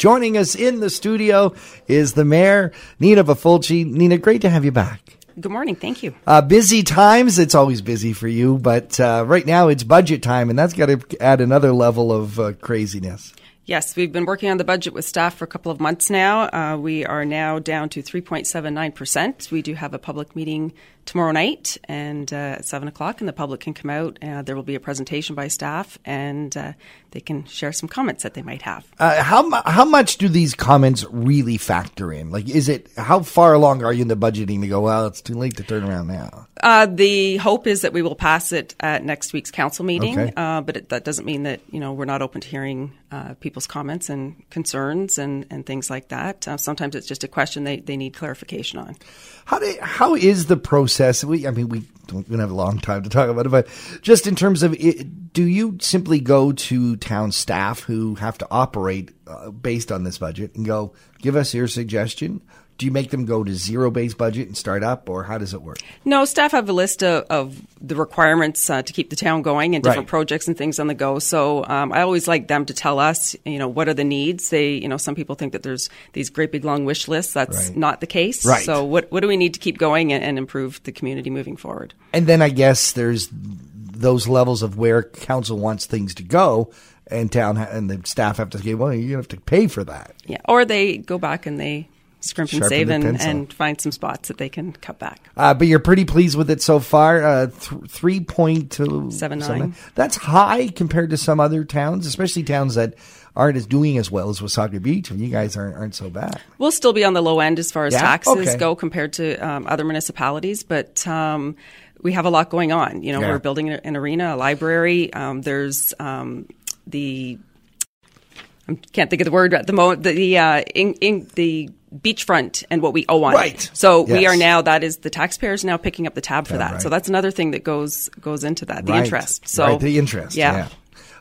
Joining us in the studio is the mayor, Nina Bifolchi. Nina, great to have you back. Good morning. Thank you. Uh, busy times. It's always busy for you, but uh, right now it's budget time, and that's got to add another level of uh, craziness. Yes, we've been working on the budget with staff for a couple of months now. Uh, we are now down to 3.79%. We do have a public meeting tomorrow night and uh, at 7 o'clock, and the public can come out. Uh, there will be a presentation by staff, and uh, they can share some comments that they might have. Uh, how, how much do these comments really factor in? Like, is it, how far along are you in the budgeting to go, well, it's too late to turn around now? Uh, the hope is that we will pass it at next week's council meeting, Okay. uh, but it, that doesn't mean that you know we're not open to hearing uh, people's comments and concerns and, and things like that. Uh, sometimes it's just a question they, they need clarification on. How do, how is the process? We, I mean, we don't, don't have a long time to talk about it, but just in terms of, it, do you simply go to town staff who have to operate uh, based on this budget and go, give us your suggestion? Do you make them go to zero based budget and start up, or how does it work? No, staff have a list of, of the requirements uh, to keep the town going and different Right. projects and things on the go. So um, I always like them to tell us, you know, what are the needs. They, you know, some people think that there's these great big long wish lists. That's Right. not the case. Right. So what what do we need to keep going and, and improve the community moving forward? And then I guess there's those levels of where council wants things to go, and town and the staff have to say, well, you have to pay for that. Yeah, or they go back and they scrimp and save and, and find some spots that they can cut back. Uh, but you're pretty pleased with it so far. Uh, th- three point Seven nine. That's high compared to some other towns, especially towns that aren't as doing as well as Wasaga Beach. And you guys aren't aren't so bad. We'll still be on the low end as far as Yeah? taxes Okay. go compared to um, other municipalities, but um, we have a lot going on. You know, Yeah. we're building an arena, a library. Um, there's um, the I can't think of the word at the moment. The the, uh, in, in the beachfront and what we owe on Right. it. So we are now that is the taxpayers now picking up the tab for Yeah, that. right. So that's another thing that goes goes into that the Right. interest. So right, the interest. yeah. Yeah.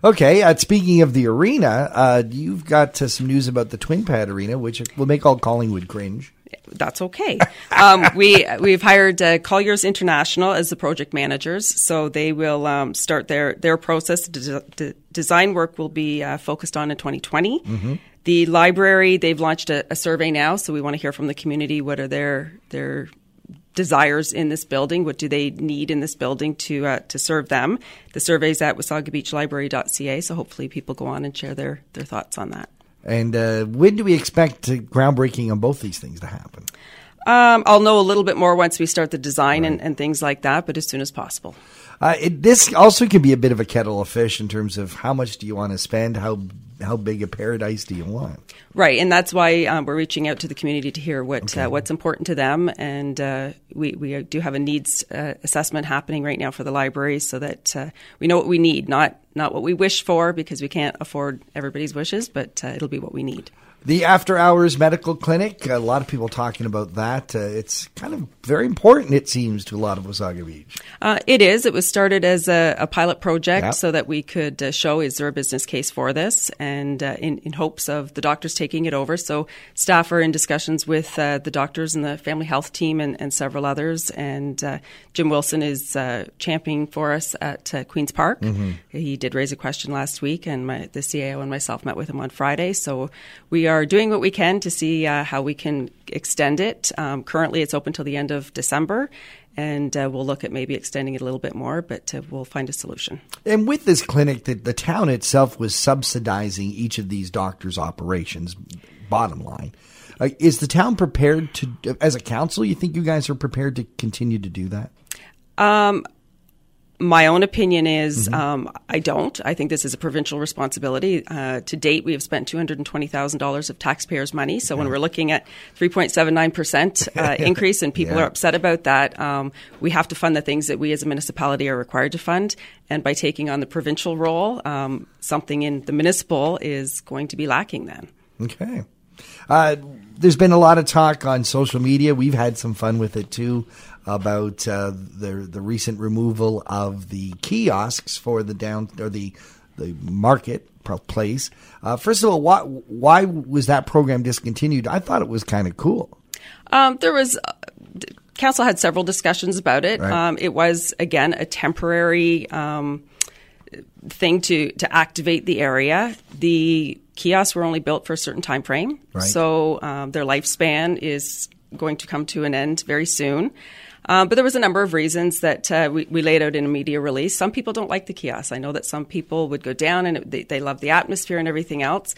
Okay. Uh, speaking of the arena, uh, you've got uh, some news about the Twin Pad Arena, which will make all Collingwood cringe. that's okay. Um, we we've hired uh, Colliers International as the project managers, so they will um, start their their process. The de- design work will be uh, focused on in 2020. The library they've launched a, a survey now, so we want to hear from the community. What are their their desires in this building? What do they need in this building to uh, to serve them? The survey's at wasagabeachlibrary.ca, so hopefully people go on and share their their thoughts on that. And uh, when do we expect groundbreaking on both these things to happen? Um, I'll know a little bit more once we start the design and, and things like that, but as soon as possible. Uh, it, this also can be a bit of a kettle of fish in terms of how much do you want to spend, how how big a paradise do you want? Right, and that's why um, we're reaching out to the community to hear what uh, what's important to them, and uh, we we do have a needs uh, assessment happening right now for the library, so that uh, we know what we need, not not what we wish for, because we can't afford everybody's wishes, but uh, it'll be what we need. The after hours medical clinic, a lot of people talking about that. Uh, it's kind of very important, it seems, to a lot of Wasaga Beach. Uh, it is. It was started as a, a pilot project Yep. so that we could uh, show is there a business case for this, and uh, in, in hopes of the doctors taking it over. So staff are in discussions with uh, the doctors and the family health team and, and several others. And uh, Jim Wilson is uh, championing for us at uh, Queens Park. He did raise a question last week, and my, the CAO and myself met with him on Friday. So we are doing what we can to see uh, how we can extend it. Um, currently, it's open till the end of December and uh, we'll look at maybe extending it a little bit more, but uh, we'll find a solution. And with this clinic, the, the town itself was subsidizing each of these doctors' operations. Bottom line, uh, is the town prepared to, as a council? You think you guys are prepared to continue to do that? My own opinion is um, I don't. I think this is a provincial responsibility. Uh, to date, we have spent $220,000 of taxpayers' money. So when we're looking at 3.79% uh, increase and people Yeah. are upset about that, um, we have to fund the things that we as a municipality are required to fund. And by taking on the provincial role, um, something in the municipal is going to be lacking then. Okay. Uh, there's been a lot of talk on social media. We've had some fun with it too about uh, the the recent removal of the kiosks for the down or the the market place. Uh, first of all, why why was that program discontinued? I thought it was kind of cool. Um, there was. Uh, Council had several discussions about it. Right. Um, it was again a temporary um, thing to to activate the area. The kiosks were only built for a certain time frame, Right. so um, their lifespan is going to come to an end very soon. Um, but there was a number of reasons that uh, we, we laid out in a media release. Some people don't like the kiosks. I know that some people would go down and it, they, they love the atmosphere and everything else.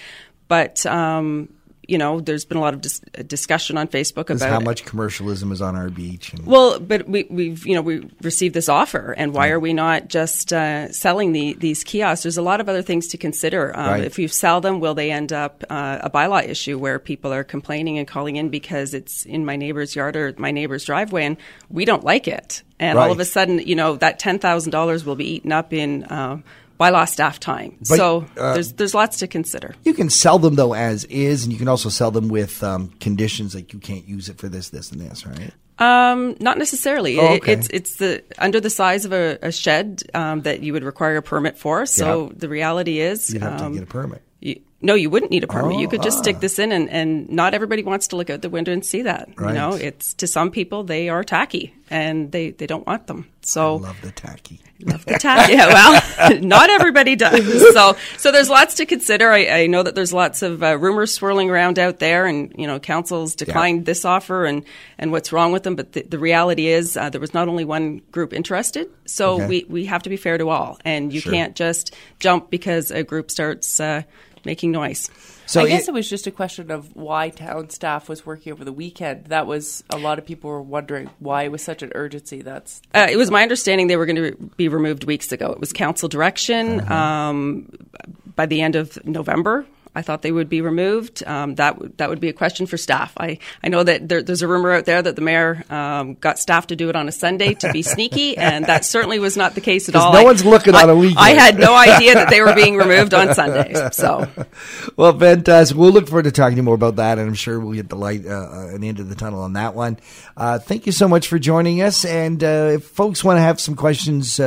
But um, you know, there's been a lot of dis- discussion on Facebook about how much commercialism is on our beach. And Well, but we, we've you know we received this offer, and why are we not just uh, selling the, these kiosks? There's a lot of other things to consider. Um, Right. If you sell them, will they end up uh, a bylaw issue where people are complaining and calling in because it's in my neighbor's yard or my neighbor's driveway, and we don't like it, and all of a sudden, you know, that ten thousand dollars will be eaten up in um, bylaw staff time. But, so uh, there's there's lots to consider. you can sell them though as is, and you can also sell them with um, conditions like you can't use it for this, this, and this, right? Um, not necessarily. Oh, okay. It's it's the under the size of a, a shed um, that you would require a permit for. So Yeah. the reality is, You'd have um, to get a permit. you, no, you wouldn't need a permit. you Oh, could just ah. stick this in, and, and not everybody wants to look out the window and see that. Right. You know, it's to some people they are tacky and they, they don't want them. I So love the tacky. love the tacky. yeah, well, not everybody does. So so there's lots to consider. I, I know that there's lots of uh, rumors swirling around out there, and you know, councils declined this offer, and and what's wrong with them. But the, the reality is, uh, there was not only one group interested. So Okay. we we have to be fair to all, and you Sure. can't just jump because a group starts uh, making noise. So I guess it- it was just a question of why town staff was working over the weekend. That was a lot of people were wondering why it was such an urgency. That's Uh, it was my understanding they were going to be removed weeks ago. It was council direction. Uh-huh. Um, by the end of November, I thought they would be removed. Um, that would that would be a question for staff. I, I know that there, there's a rumor out there that the mayor um, got staff to do it on a Sunday to be sneaky, and that certainly was not the case at all. no I- one's looking I- on a weekend. I had no idea that they were being removed on Sundays. So Well, fantastic. We'll look forward to talking to you more about that, and I'm sure we'll get the light uh, uh, an end of the tunnel on that one. Uh, thank you so much for joining us. And uh, if folks want to have some questions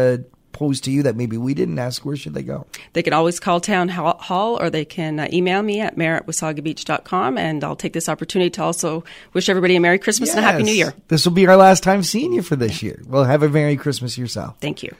posed to you that maybe we didn't ask, where should they go? They can always call town hall or they can uh, email me at mayor at wasagabeach.com. And I'll take this opportunity to also wish everybody a Merry Christmas and a Happy New Year. This will be our last time seeing you for this year. Well, have a Merry Christmas yourself. Thank you.